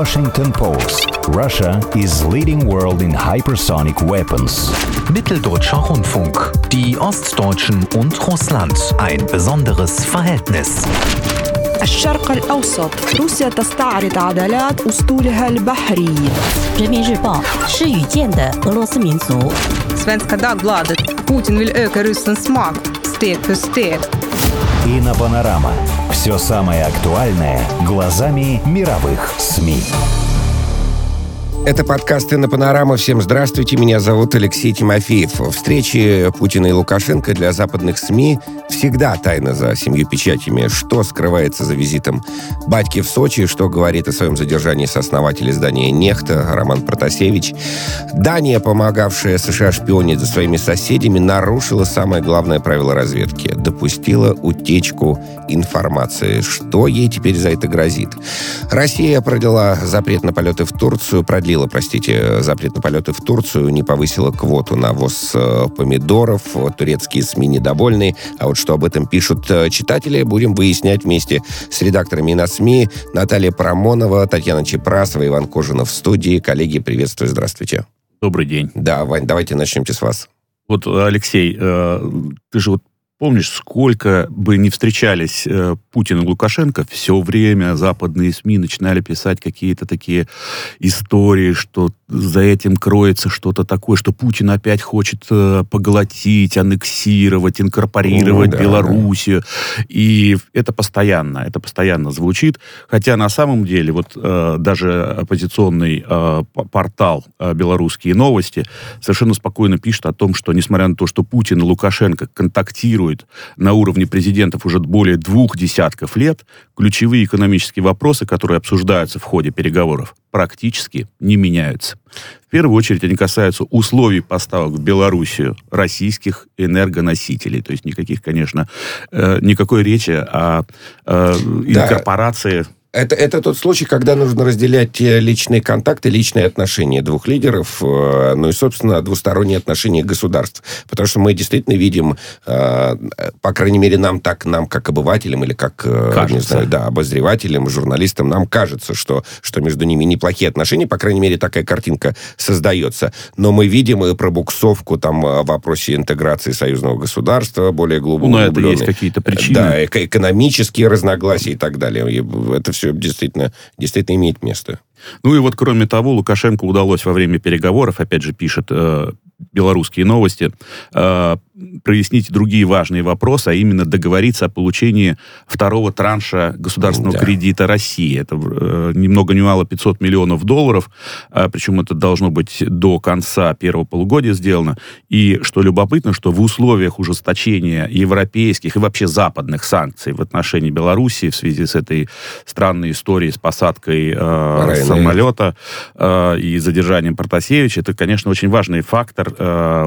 Washington Post. Russia is leading world in hypersonic weapons. Mitteldeutscher Rundfunk. Die Ostdeutschen und Russland. Ein besonderes Verhältnis. الشرق الأوسط روسيا تستعرض عضلات أسطولها البحري 人民日报施雨健的俄罗斯民族 Svenska Dagbladet Putin will öka ryssens makt steg för steg Ina Panorama Все самое актуальное глазами мировых СМИ. Это подкасты на Панорама. Всем здравствуйте. Меня зовут Алексей Тимофеев. Встречи Путина и Лукашенко для западных СМИ всегда тайна за семью печатями. Что скрывается за визитом батьки в Сочи, что говорит о своем задержании сооснователь издания «Нехта» Роман Протасевич. Дания, помогавшая США шпионить за своими соседями, нарушила самое главное правило разведки. Допустила утечку информации. Что ей теперь за это грозит? Россия продлила запрет на полеты в Турцию, продлила продлила, простите, запрет на полеты в Турцию, не повысила квоту на ввоз э, помидоров. Турецкие СМИ недовольны. А вот что об этом пишут э, читатели, будем выяснять вместе с редакторами на СМИ. Наталья Парамонова, Татьяна Чепрасова, Иван Кожинов в студии. Коллеги, приветствую, здравствуйте. Добрый день. Да, Вань, давайте начнемте с вас. Вот, Алексей, э, ты же вот Помнишь, сколько бы не встречались э, Путин и Лукашенко, все время западные СМИ начинали писать какие-то такие истории, что за этим кроется что-то такое, что Путин опять хочет э, поглотить, аннексировать, инкорпорировать О, да, Белоруссию. Да. И это постоянно, это постоянно звучит. Хотя на самом деле вот э, даже оппозиционный э, портал э, «Белорусские новости» совершенно спокойно пишет о том, что несмотря на то, что Путин и Лукашенко контактируют на уровне президентов уже более двух десятков лет, ключевые экономические вопросы, которые обсуждаются в ходе переговоров, практически не меняются. В первую очередь они касаются условий поставок в Белоруссию российских энергоносителей. То есть никаких, конечно, э, никакой речи о э, инкорпорации... Да. Это, это тот случай, когда нужно разделять личные контакты, личные отношения двух лидеров, э, ну и, собственно, двусторонние отношения государств. Потому что мы действительно видим, э, по крайней мере, нам так, нам как обывателям или как, кажется. не знаю, да, обозревателям, журналистам, нам кажется, что, что между ними неплохие отношения, по крайней мере, такая картинка создается. Но мы видим и пробуксовку там в вопросе интеграции союзного государства, более глубоко. Ну, на это есть какие-то причины. Да, экономические разногласия и так далее. Это все действительно, действительно имеет место. Ну и вот, кроме того, Лукашенко удалось во время переговоров, опять же, пишет э, белорусские новости, э, прояснить другие важные вопросы, а именно договориться о получении второго транша государственного да. кредита России. Это э, ни много ни мало 500 миллионов долларов, э, причем это должно быть до конца первого полугодия сделано. И что любопытно, что в условиях ужесточения европейских и вообще западных санкций в отношении Белоруссии в связи с этой странной историей с посадкой э, самолета э, и задержанием Протасевича, это, конечно, очень важный фактор. Э,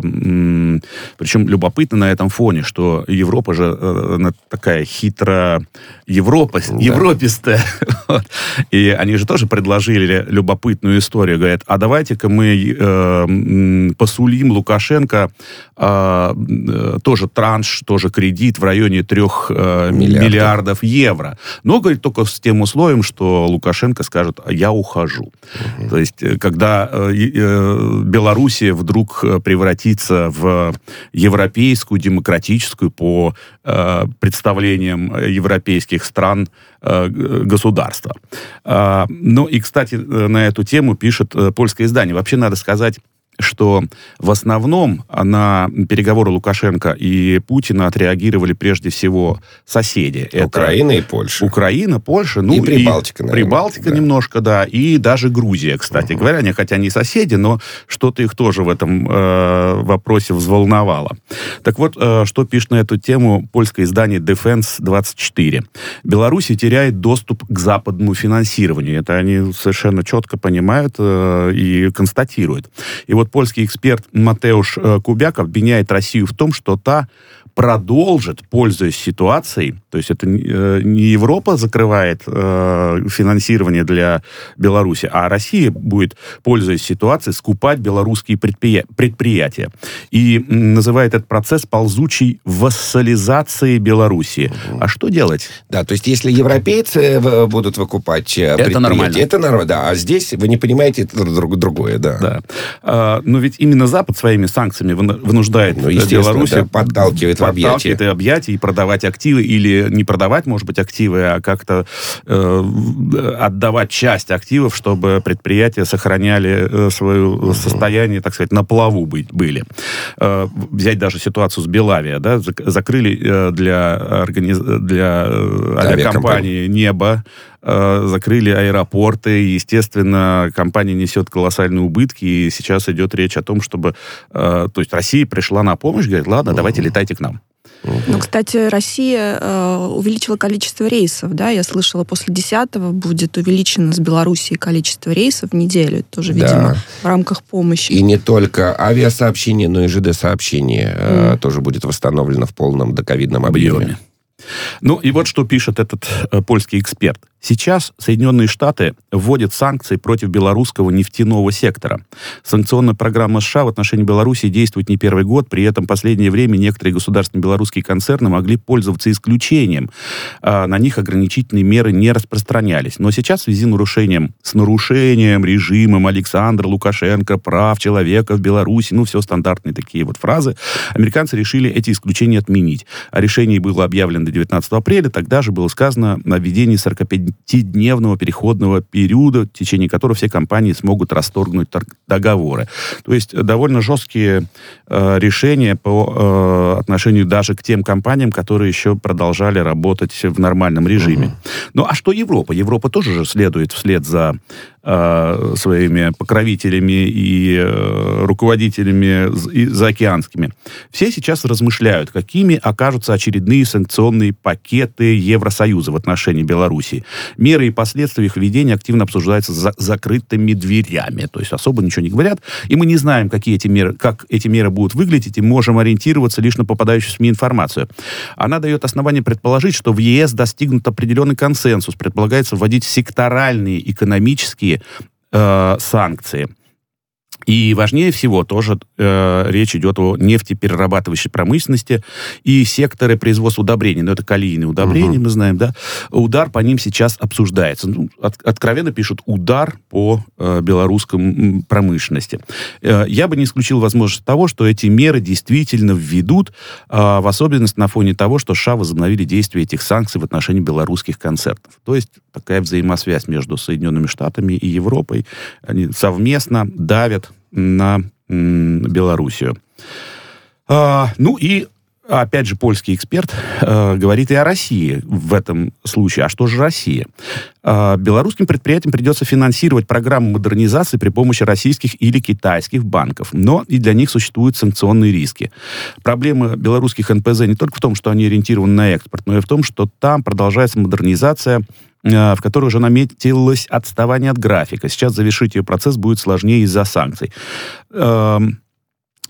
причем любопытно на этом фоне, что Европа же э, такая хитро Европа, да. европистая. вот. И они же тоже предложили любопытную историю. Говорят, а давайте-ка мы э, посулим Лукашенко э, тоже транш, тоже кредит в районе трех миллиардов. миллиардов евро. Но, говорит, только с тем условием, что Лукашенко скажет, а я ухожу. Угу. То есть, когда Белоруссия вдруг превратится в европейскую, демократическую, по э, представлениям европейских стран, э, государства. Э, ну и, кстати, на эту тему пишет э, польское издание. Вообще, надо сказать, что в основном на переговоры Лукашенко и Путина отреагировали прежде всего соседи. Украина Это и Польша. Украина, Польша, ну и Прибалтика, и Прибалтика да. немножко, да, и даже Грузия, кстати uh-huh. говоря, они, хотя не соседи, но что-то их тоже в этом э, вопросе взволновало. Так вот, э, что пишет на эту тему польское издание Defense 24. Беларусь теряет доступ к западному финансированию. Это они совершенно четко понимают э, и констатируют. И вот вот польский эксперт Матеуш э, Кубяк обвиняет Россию в том, что та продолжит, пользуясь ситуацией, то есть это э, не Европа закрывает э, финансирование для Беларуси, а Россия будет, пользуясь ситуацией, скупать белорусские предприятия. И называет этот процесс ползучей вассализацией Белоруссии. Угу. А что делать? Да, то есть если европейцы будут выкупать э, это нормально. это нормально, да, а здесь вы не понимаете это другое, да. Да. А, но ведь именно Запад своими санкциями вынуждает ну, Белоруссию да, подталкивает в объятия. И объятия, и продавать активы, или не продавать, может быть, активы, а как-то э, отдавать часть активов, чтобы предприятия сохраняли э, свое угу. состояние, так сказать, на плаву быть, были. Э, взять даже ситуацию с Белавия, да, закрыли э, для, организ... для э, авиакомпании «Небо», закрыли аэропорты, естественно, компания несет колоссальные убытки, и сейчас идет речь о том, чтобы... Э, то есть Россия пришла на помощь, говорит, ладно, давайте летайте к нам. Ну, кстати, Россия э, увеличила количество рейсов, да, я слышала, после 10 будет увеличено с Белоруссией количество рейсов в неделю, это тоже, да. видимо, в рамках помощи. И не только авиасообщение, но и ЖД-сообщение mm. э, тоже будет восстановлено в полном доковидном объеме. объеме. Ну и вот что пишет этот э, польский эксперт. Сейчас Соединенные Штаты вводят санкции против белорусского нефтяного сектора. Санкционная программа США в отношении Беларуси действует не первый год, при этом в последнее время некоторые государственные белорусские концерны могли пользоваться исключением. А на них ограничительные меры не распространялись. Но сейчас в связи с нарушением, с нарушением режимом Александра Лукашенко, прав человека в Беларуси, ну все стандартные такие вот фразы, американцы решили эти исключения отменить. А решение было объявлено 19 апреля, тогда же было сказано о введении 45 дневного переходного периода, в течение которого все компании смогут расторгнуть договоры. То есть довольно жесткие э, решения по э, отношению даже к тем компаниям, которые еще продолжали работать в нормальном режиме. Угу. Ну а что Европа? Европа тоже же следует вслед за э, своими покровителями и э, руководителями заокеанскими. Все сейчас размышляют, какими окажутся очередные санкционные пакеты Евросоюза в отношении Беларуси. Меры и последствия их введения активно обсуждаются за закрытыми дверями, то есть особо ничего не говорят, и мы не знаем, какие эти меры, как эти меры будут выглядеть, и можем ориентироваться лишь на попадающую в СМИ информацию. Она дает основание предположить, что в ЕС достигнут определенный консенсус, предполагается вводить секторальные экономические санкции. И важнее всего тоже э, речь идет о нефтеперерабатывающей промышленности и секторы производства удобрений. Ну, это калийные удобрения, угу. мы знаем, да. Удар по ним сейчас обсуждается. Ну, от, откровенно пишут удар по э, белорусскому промышленности. Э, я бы не исключил возможность того, что эти меры действительно введут, э, в особенности на фоне того, что США возобновили действие этих санкций в отношении белорусских концертов. То есть такая взаимосвязь между Соединенными Штатами и Европой. Они совместно давят на Белоруссию. А, ну и опять же, польский эксперт э, говорит и о России в этом случае. А что же Россия? Э, белорусским предприятиям придется финансировать программу модернизации при помощи российских или китайских банков. Но и для них существуют санкционные риски. Проблема белорусских НПЗ не только в том, что они ориентированы на экспорт, но и в том, что там продолжается модернизация Э, в которой уже наметилось отставание от графика. Сейчас завершить ее процесс будет сложнее из-за санкций. Эм,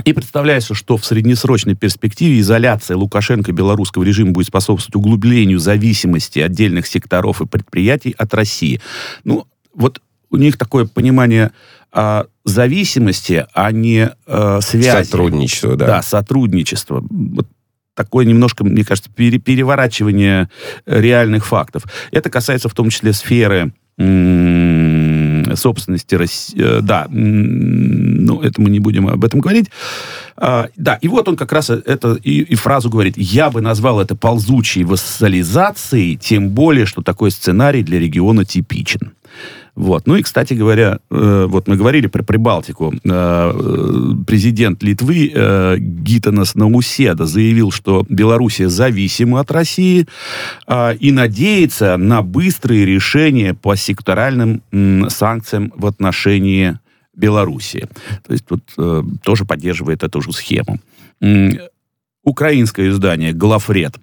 и представляется, что в среднесрочной перспективе изоляция Лукашенко белорусского режима будет способствовать углублению зависимости отдельных секторов и предприятий от России. Ну, вот у них такое понимание э, зависимости, а не э, связи. Сотрудничество, да. Да, сотрудничество. Вот такое немножко, мне кажется, пере, переворачивание реальных фактов. Это касается в том числе сферы собственности России. Э, да, ну, это мы не будем об этом говорить. А, да, и вот он как раз это и, и фразу говорит. Я бы назвал это ползучей вассализацией, тем более, что такой сценарий для региона типичен. Вот. Ну и, кстати говоря, э, вот мы говорили про Прибалтику. Э, президент Литвы э, Гитанас Науседа заявил, что Белоруссия зависима от России э, и надеется на быстрые решения по секторальным м, санкциям в отношении Белоруссии. То есть тут э, тоже поддерживает эту же схему. Украинское издание «Глафред» Э,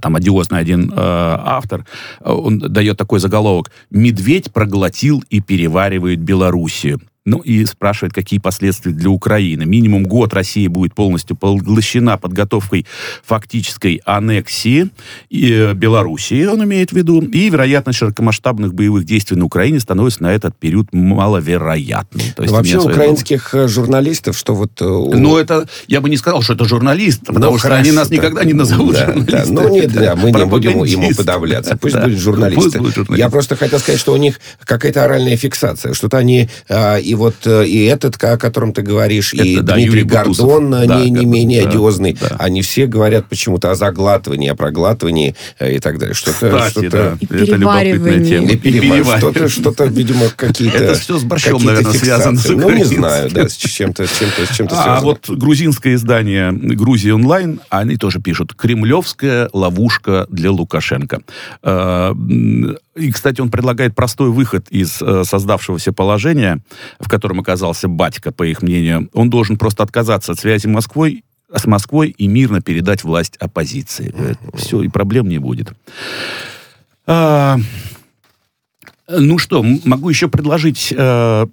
там одиозный один э, автор, он дает такой заголовок «Медведь проглотил и переваривает Белоруссию». Ну и спрашивает, какие последствия для Украины. Минимум год Россия будет полностью поглощена подготовкой фактической аннексии и, э, Белоруссии, он имеет в виду, и вероятность широкомасштабных боевых действий на Украине становится на этот период маловероятной. То есть, Вообще украинских своего... Э, журналистов, что вот... Э, ну это, я бы не сказал, что это журналист, ну, потому ну, что хорошо, они нас никогда не назовут да, да. Ну нет, да, мы не будем ему подавляться. Пусть да, будет журналисты. Я просто хотел сказать, что у них какая-то оральная фиксация, что-то они а, и вот э, и этот, о котором ты говоришь, Это, и да, Дмитрий Юрий Гордон, э, да, не, не менее да, одиозный, да. они все говорят почему-то о заглатывании, о проглатывании э, и так далее. Что-то, что-то... Да. И это любопытная тема. И переваривание. Что-то, что-то, видимо, какие-то... Это все с борщом, наверное, связано с Ну, не знаю, да, с чем-то, с чем-то, с чем-то связано. А вот грузинское издание «Грузия онлайн», они тоже пишут «Кремлевская ловушка для Лукашенко». И, кстати, он предлагает простой выход из создавшегося положения, в котором оказался батька, по их мнению, он должен просто отказаться от связи Москвой, с Москвой и мирно передать власть оппозиции. Все, и проблем не будет. А, ну что, могу еще предложить... А,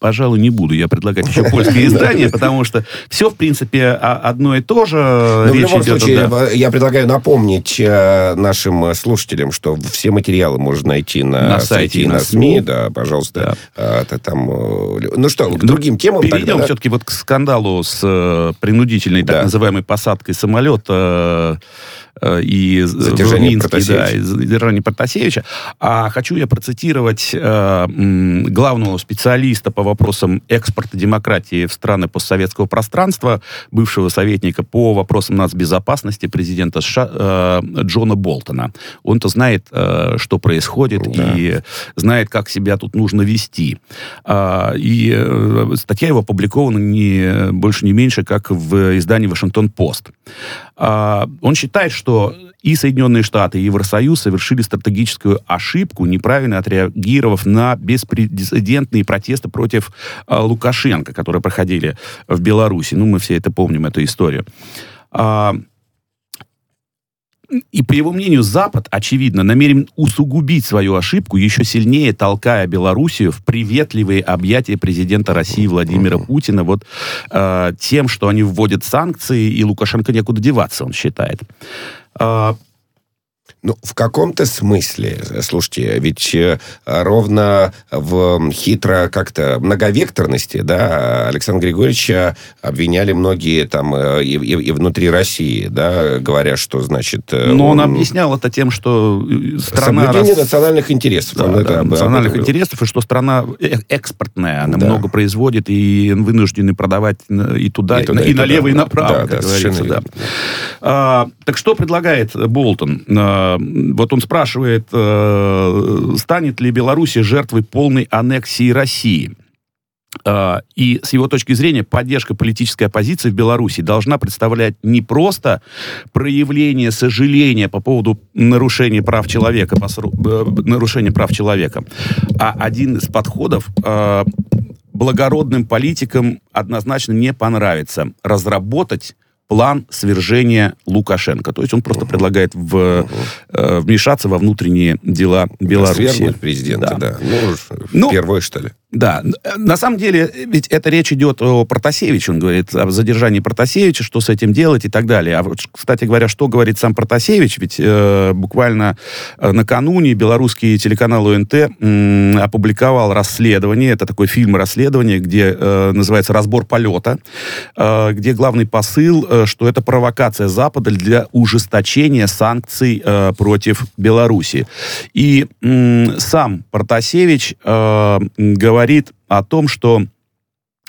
пожалуй, не буду я предлагать еще польское издание, потому что все, в принципе, одно и то же. Но в любом случае, да. я предлагаю напомнить э, нашим слушателям, что все материалы можно найти на, на сайте и на СМИ. Да, пожалуйста. Да. Это там... Э, ну что, к другим темам Перейдем тогда, да? все-таки вот к скандалу с э, принудительной да. так называемой посадкой самолета Э, и задержание Минске, Протасевича. Да, и задержание Протасевича. А хочу я процитировать э, главного специалиста по вопросам экспорта демократии в страны постсоветского пространства, бывшего советника по вопросам нацбезопасности президента США э, Джона Болтона. Он-то знает, э, что происходит, да. и знает, как себя тут нужно вести. Э, и э, статья его опубликована не больше, не меньше, как в издании «Вашингтон-Пост». Э, он считает, что и Соединенные Штаты, и Евросоюз совершили стратегическую ошибку, неправильно отреагировав на беспрецедентные протесты против э, Лукашенко, которые проходили в Беларуси. Ну, мы все это помним, эту историю. И по его мнению, Запад, очевидно, намерен усугубить свою ошибку, еще сильнее толкая Белоруссию в приветливые объятия президента России Владимира Путина вот э, тем, что они вводят санкции, и Лукашенко некуда деваться, он считает. Э, ну, в каком-то смысле, слушайте, ведь э, ровно в хитро как-то многовекторности, да, Александра Григорьевича обвиняли многие там э, и, и, и внутри России, да, говоря, что, значит... Э, Но он, он объяснял это тем, что страна... Соблюдение раз... национальных интересов. Да, да, это, национальных об... интересов, и что страна экспортная, она да. много производит, и вынуждены продавать и туда, и, туда, и, и налево, и направо, да, как да, говорится. Да. А, так что предлагает Болтон? А, вот он спрашивает, э, станет ли Беларусь жертвой полной аннексии России? Э, и с его точки зрения поддержка политической оппозиции в Беларуси должна представлять не просто проявление сожаления по поводу нарушения прав человека, э, нарушения прав человека, а один из подходов благородным политикам однозначно не понравится разработать план свержения Лукашенко. То есть он просто предлагает в, угу. э, вмешаться во внутренние дела Беларуси. Свергнуть президента, да. да. Ну, ну, впервые, что ли? Да, на самом деле, ведь это речь идет о Протасевиче, он говорит о задержании Протасевича, что с этим делать и так далее. А, вот, кстати говоря, что говорит сам Протасевич, ведь э, буквально э, накануне белорусский телеканал УНТ э, опубликовал расследование, это такой фильм расследование, где э, называется «Разбор полета», э, где главный посыл, э, что это провокация Запада для ужесточения санкций э, против Беларуси. И э, сам Протасевич э, говорит, говорит о том, что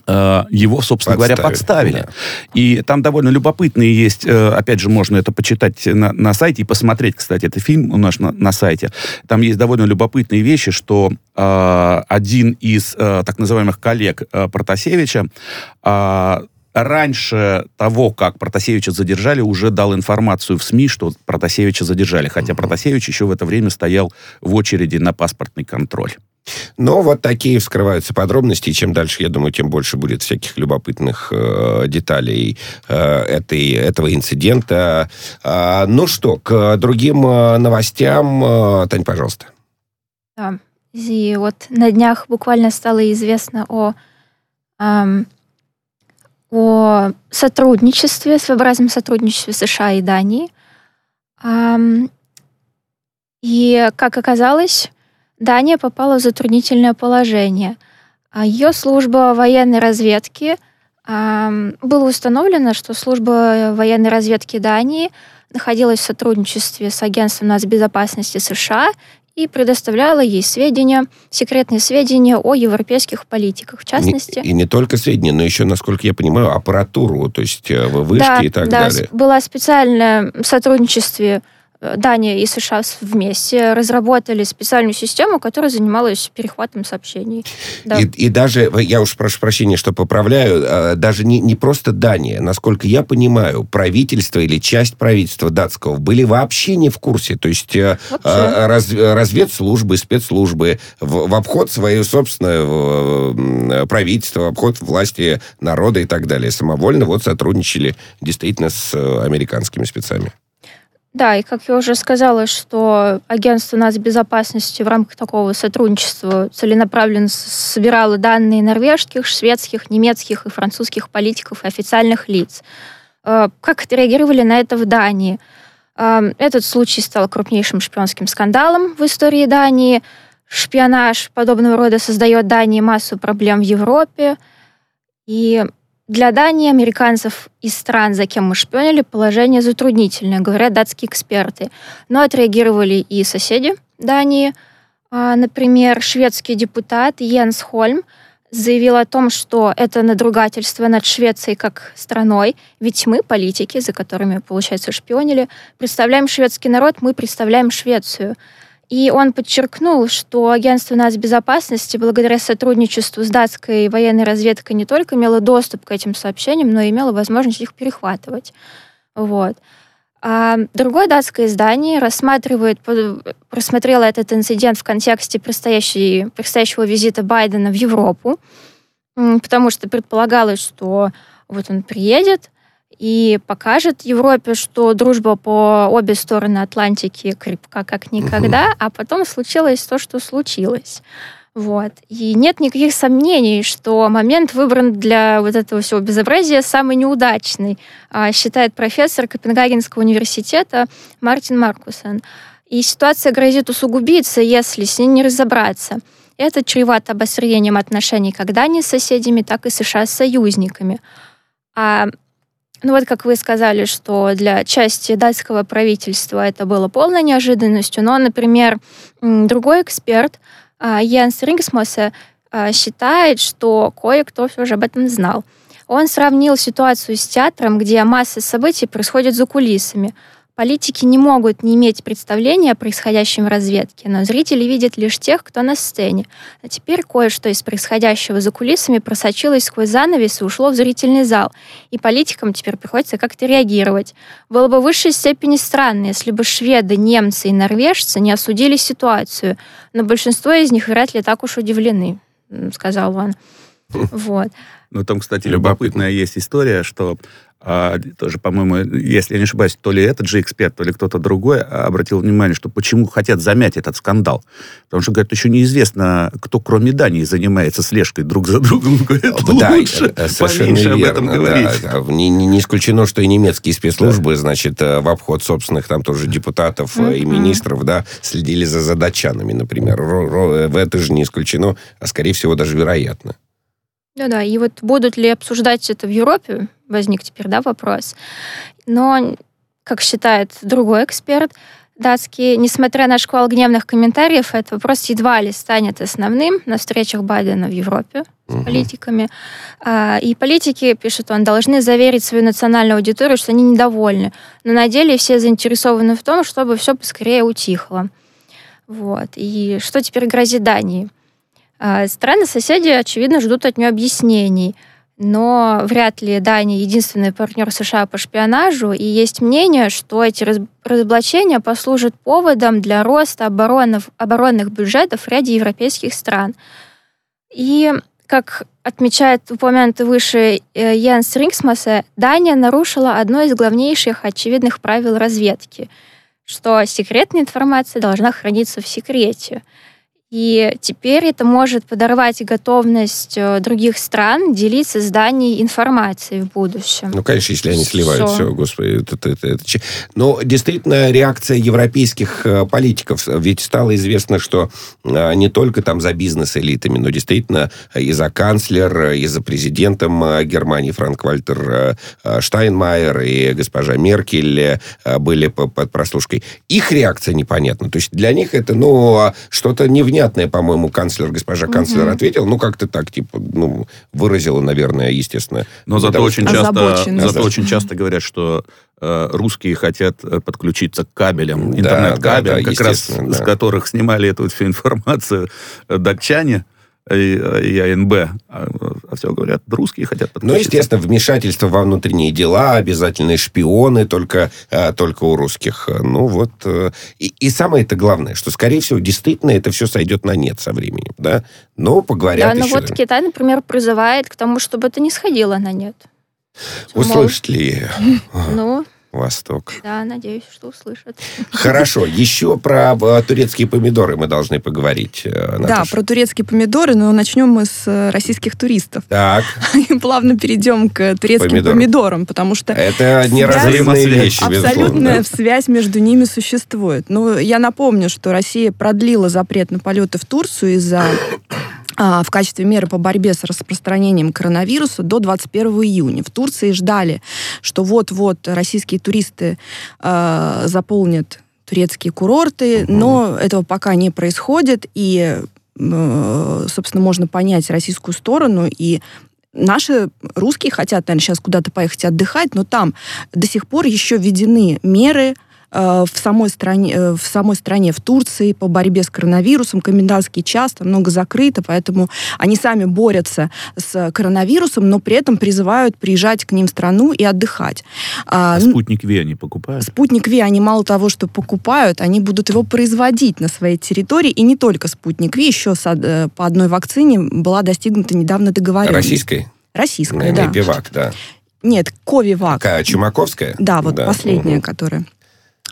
э, его, собственно Подставили, говоря, подставили. Да. И там довольно любопытные есть, э, опять же, можно это почитать на, на сайте и посмотреть, кстати, это фильм у нас на, на сайте. Там есть довольно любопытные вещи, что э, один из э, так называемых коллег э, Протасевича э, раньше того, как Протасевича задержали, уже дал информацию в СМИ, что Протасевича задержали. Хотя Протасевич еще в это время стоял в очереди на паспортный контроль. Но вот такие вскрываются подробности, и чем дальше, я думаю, тем больше будет всяких любопытных э, деталей э, этой, этого инцидента. Э, ну что, к другим э, новостям. Э, Тань, пожалуйста. Да. И вот на днях буквально стало известно о, эм, о сотрудничестве, своеобразном сотрудничестве США и Дании. Эм, и, как оказалось, Дания попала в затруднительное положение. А Ее служба военной разведки было установлено, что служба военной разведки Дании находилась в сотрудничестве с Агентством нацбезопасности США и предоставляла ей сведения, секретные сведения о европейских политиках, в частности. И, и не только сведения, но еще, насколько я понимаю, аппаратуру, то есть э, вышки да, и так да, далее. Да, была специальное сотрудничестве Э, Дания и США вместе разработали специальную систему, которая занималась перехватом сообщений. Да. И, и даже, я уж прошу прощения, что поправляю, а, даже не, не просто Дания. Насколько я понимаю, правительство или часть правительства датского были вообще не в курсе. То есть э, а, раз, разведслужбы, спецслужбы в, в обход свое собственное правительство, в обход власти народа и так далее. Самовольно вот сотрудничали действительно с э, американскими спецами. Да, и как я уже сказала, что агентство нацбезопасности в рамках такого сотрудничества целенаправленно собирало данные норвежских, шведских, немецких и французских политиков и официальных лиц. Э, как отреагировали на это в Дании? Э, этот случай стал крупнейшим шпионским скандалом в истории Дании. Шпионаж подобного рода создает Дании массу проблем в Европе. И для Дании, американцев из стран, за кем мы шпионили, положение затруднительное, говорят датские эксперты. Но отреагировали и соседи Дании. А, например, шведский депутат Йенс Хольм заявил о том, что это надругательство над Швецией как страной, ведь мы, политики, за которыми, получается, шпионили, представляем шведский народ, мы представляем Швецию. И он подчеркнул, что агентство нацбезопасности благодаря сотрудничеству с датской военной разведкой не только имело доступ к этим сообщениям, но и имело возможность их перехватывать. Вот. А другое датское издание рассматривает, рассмотрело этот инцидент в контексте предстоящего визита Байдена в Европу, потому что предполагалось, что вот он приедет, и покажет Европе, что дружба по обе стороны Атлантики крепка как никогда, угу. а потом случилось то, что случилось. Вот. И нет никаких сомнений, что момент выбран для вот этого всего безобразия самый неудачный, а, считает профессор Копенгагенского университета Мартин Маркусен. И ситуация грозит усугубиться, если с ней не разобраться. Это чревато обострением отношений как Дании с соседями, так и США с союзниками. А ну вот, как вы сказали, что для части датского правительства это было полной неожиданностью, но, например, другой эксперт, Янс Рингсмосе, считает, что кое-кто все же об этом знал. Он сравнил ситуацию с театром, где масса событий происходит за кулисами. Политики не могут не иметь представления о происходящем в разведке, но зрители видят лишь тех, кто на сцене. А теперь кое-что из происходящего за кулисами просочилось сквозь занавес и ушло в зрительный зал. И политикам теперь приходится как-то реагировать. Было бы в высшей степени странно, если бы шведы, немцы и норвежцы не осудили ситуацию, но большинство из них вряд ли так уж удивлены, сказал он. Вот. Ну, там, кстати, любопытная есть история, что а, тоже, по-моему, если я не ошибаюсь, то ли этот же эксперт, то ли кто-то другой обратил внимание, что почему хотят замять этот скандал. Потому что, говорят, еще неизвестно, кто кроме Дании занимается слежкой друг за другом. Говорят, да, лучше э, совершенно верно, об этом говорить. Да, не, не исключено, что и немецкие спецслужбы, да. значит, э, в обход собственных там тоже депутатов mm-hmm. и министров, да, следили за задачанами, например. В это же не исключено, а скорее всего даже вероятно. Да-да, и вот будут ли обсуждать это в Европе, возник теперь, да, вопрос. Но, как считает другой эксперт, датский, несмотря на шквал гневных комментариев, этот вопрос едва ли станет основным на встречах Байдена в Европе с угу. политиками. А, и политики, пишет он, должны заверить свою национальную аудиторию, что они недовольны. Но на деле все заинтересованы в том, чтобы все поскорее утихло. Вот. И что теперь грозит Дании? А, Страны-соседи, очевидно, ждут от нее объяснений. Но вряд ли Дания единственный партнер США по шпионажу, и есть мнение, что эти разоблачения послужат поводом для роста оборонов, оборонных бюджетов в ряде европейских стран. И, как отмечает упомянутый выше э, Янс Рингсмасе, Дания нарушила одно из главнейших очевидных правил разведки, что секретная информация должна храниться в секрете – И теперь это может подорвать готовность э, других стран делиться с Данией информацией в будущем. Ну, конечно, если они сливают все, все господи. Это, это, это, это. Но действительно реакция европейских э, политиков. Ведь стало известно, что э, не только там за бизнес-элитами, но действительно и за канцлер, и за президентом Германии Франк-Вальтер Штайнмайер, и госпожа Меркель были под прослушкой. Их реакция непонятна. То есть для них это, ну, а что-то невнятное понятное, по-моему, канцлер, госпожа канцлер угу. ответил, ну, как-то так, типа, ну, выразила, наверное, естественно. Но зато очень, часто, зато очень часто говорят, что э, русские хотят э, подключиться к кабелям, интернет-кабелям, да, да, как раз да. с которых снимали эту всю информацию э, датчане и, и АНБ. А, а все говорят, русские хотят подключиться. Ну, естественно, вмешательство во внутренние дела, обязательные шпионы только, а, только у русских. Ну, вот. Э, и, и самое это главное, что, скорее всего, действительно это все сойдет на нет со временем, да? Но поговорят Да, но еще. вот Китай, например, призывает к тому, чтобы это не сходило на нет. Услышит ли? Ну, Восток. Да, надеюсь, что услышат. Хорошо. Еще про э, турецкие помидоры мы должны поговорить. Э, Наташа. Да, про турецкие помидоры, но начнем мы с э, российских туристов. Так. И плавно перейдем к турецким помидорам, помидорам потому что... Это неразрывные вещи, Абсолютная связь между ними существует. Ну, я напомню, что Россия продлила запрет на полеты в Турцию из-за в качестве меры по борьбе с распространением коронавируса до 21 июня. В Турции ждали, что вот-вот российские туристы э, заполнят турецкие курорты, но этого пока не происходит, и, э, собственно, можно понять российскую сторону, и Наши русские хотят, наверное, сейчас куда-то поехать отдыхать, но там до сих пор еще введены меры в самой стране, э, в самой стране, в Турции по борьбе с коронавирусом. Комендантский час там много закрыто, поэтому они сами борются с коронавирусом, но при этом призывают приезжать к ним в страну и отдыхать. А, а спутник Ви они покупают? Спутник Ви они мало того, что покупают, они будут его производить на своей территории, и не только спутник Ви, еще э, по одной вакцине была достигнута недавно договоренность. Российской? Российская, да. Пивак, да. Нет, Ковивак. Какая, Чумаковская? Да, вот да. последняя, угу. которая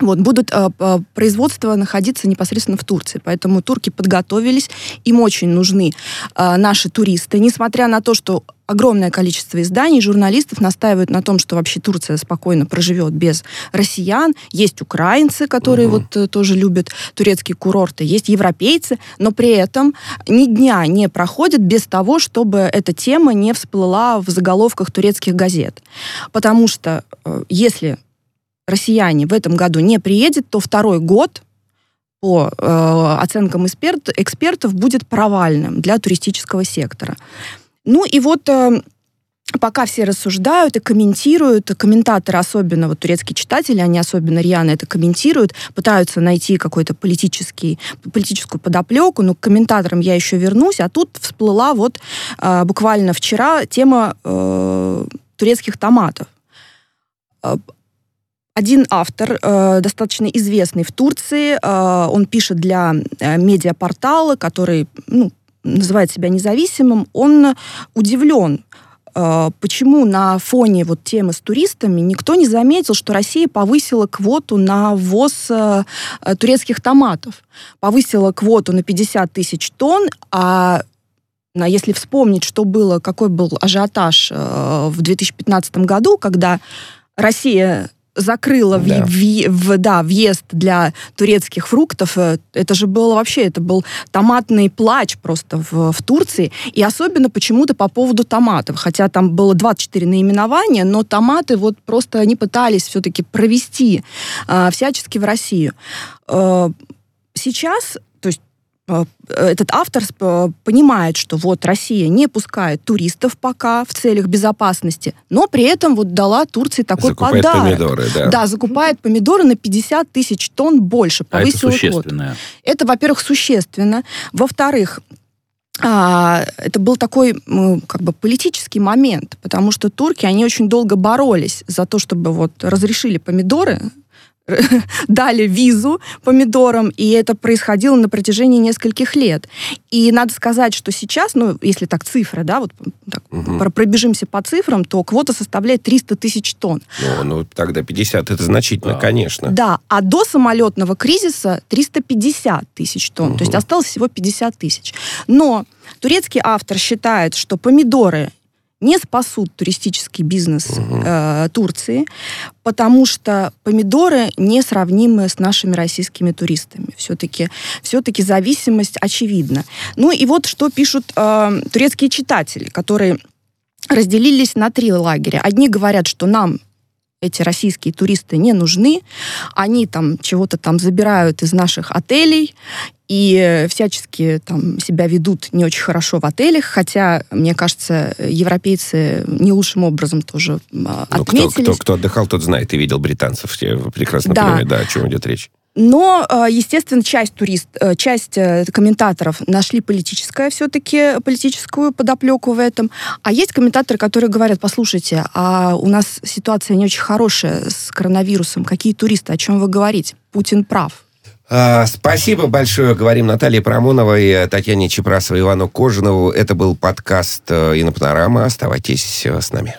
вот, будут э, производства находиться непосредственно в Турции. Поэтому турки подготовились, им очень нужны э, наши туристы. Несмотря на то, что огромное количество изданий, журналистов настаивают на том, что вообще Турция спокойно проживет без россиян. Есть украинцы, которые угу. вот э, тоже любят турецкие курорты, есть европейцы, но при этом ни дня не проходит без того, чтобы эта тема не всплыла в заголовках турецких газет. Потому что э, если россияне в этом году не приедет, то второй год по э, оценкам эксперт, экспертов будет провальным для туристического сектора. Ну и вот э, пока все рассуждают и комментируют, комментаторы, особенно вот турецкие читатели, они особенно рьяно это комментируют, пытаются найти какой-то политический, политическую подоплеку, но к комментаторам я еще вернусь, а тут всплыла вот э, буквально вчера тема э, турецких томатов э, один автор, э, достаточно известный в Турции, э, он пишет для э, медиапортала, который ну, называет себя независимым, он удивлен, э, почему на фоне вот темы с туристами никто не заметил, что Россия повысила квоту на ввоз э, турецких томатов. Повысила квоту на 50 тысяч тонн, а если вспомнить, что было, какой был ажиотаж э, в 2015 году, когда Россия закрыла да. В, в, да, въезд для турецких фруктов. Э, это же было вообще, это был томатный плач просто в, в Турции. И особенно почему-то по поводу томатов. Хотя там было 24 наименования, но томаты вот просто они пытались все-таки провести э, всячески в Россию. Э, сейчас этот автор понимает, что вот Россия не пускает туристов пока в целях безопасности, но при этом вот дала Турции такой закупает подарок. помидоры, да. Да, закупает помидоры на 50 тысяч тонн больше. А это существенно? Это, во-первых, существенно. Во-вторых, а, это был такой как бы политический момент, потому что турки, они очень долго боролись за то, чтобы вот разрешили помидоры дали визу помидорам, и это происходило на протяжении нескольких лет. И надо сказать, что сейчас, ну, если так цифры, да, вот так, угу. пробежимся по цифрам, то квота составляет 300 тысяч тонн. Ну, ну, тогда 50, это значительно, да. конечно. Да, а до самолетного кризиса 350 тысяч тонн, угу. то есть осталось всего 50 тысяч. Но турецкий автор считает, что помидоры не спасут туристический бизнес угу. э, Турции, потому что помидоры несравнимы с нашими российскими туристами. Все-таки все зависимость очевидна. Ну и вот что пишут э, турецкие читатели, которые разделились на три лагеря. Одни говорят, что нам эти российские туристы не нужны, они там чего-то там забирают из наших отелей и всячески там себя ведут не очень хорошо в отелях, хотя, мне кажется, европейцы не лучшим образом тоже отметились. Ну, кто, кто, кто отдыхал, тот знает и видел британцев. Все прекрасно да. понимают, да, о чем идет речь. Но, э, естественно, часть турист, э, часть э, комментаторов нашли политическое все-таки, политическую подоплеку в этом. А есть комментаторы, которые говорят, послушайте, а у нас ситуация не очень хорошая с коронавирусом. Какие туристы? О чем вы говорите? Путин прав. А, спасибо большое. Говорим Наталье Парамоновой, Татьяне Чепрасовой, Ивану Кожинову. Это был подкаст «Инопанорама». Оставайтесь с нами.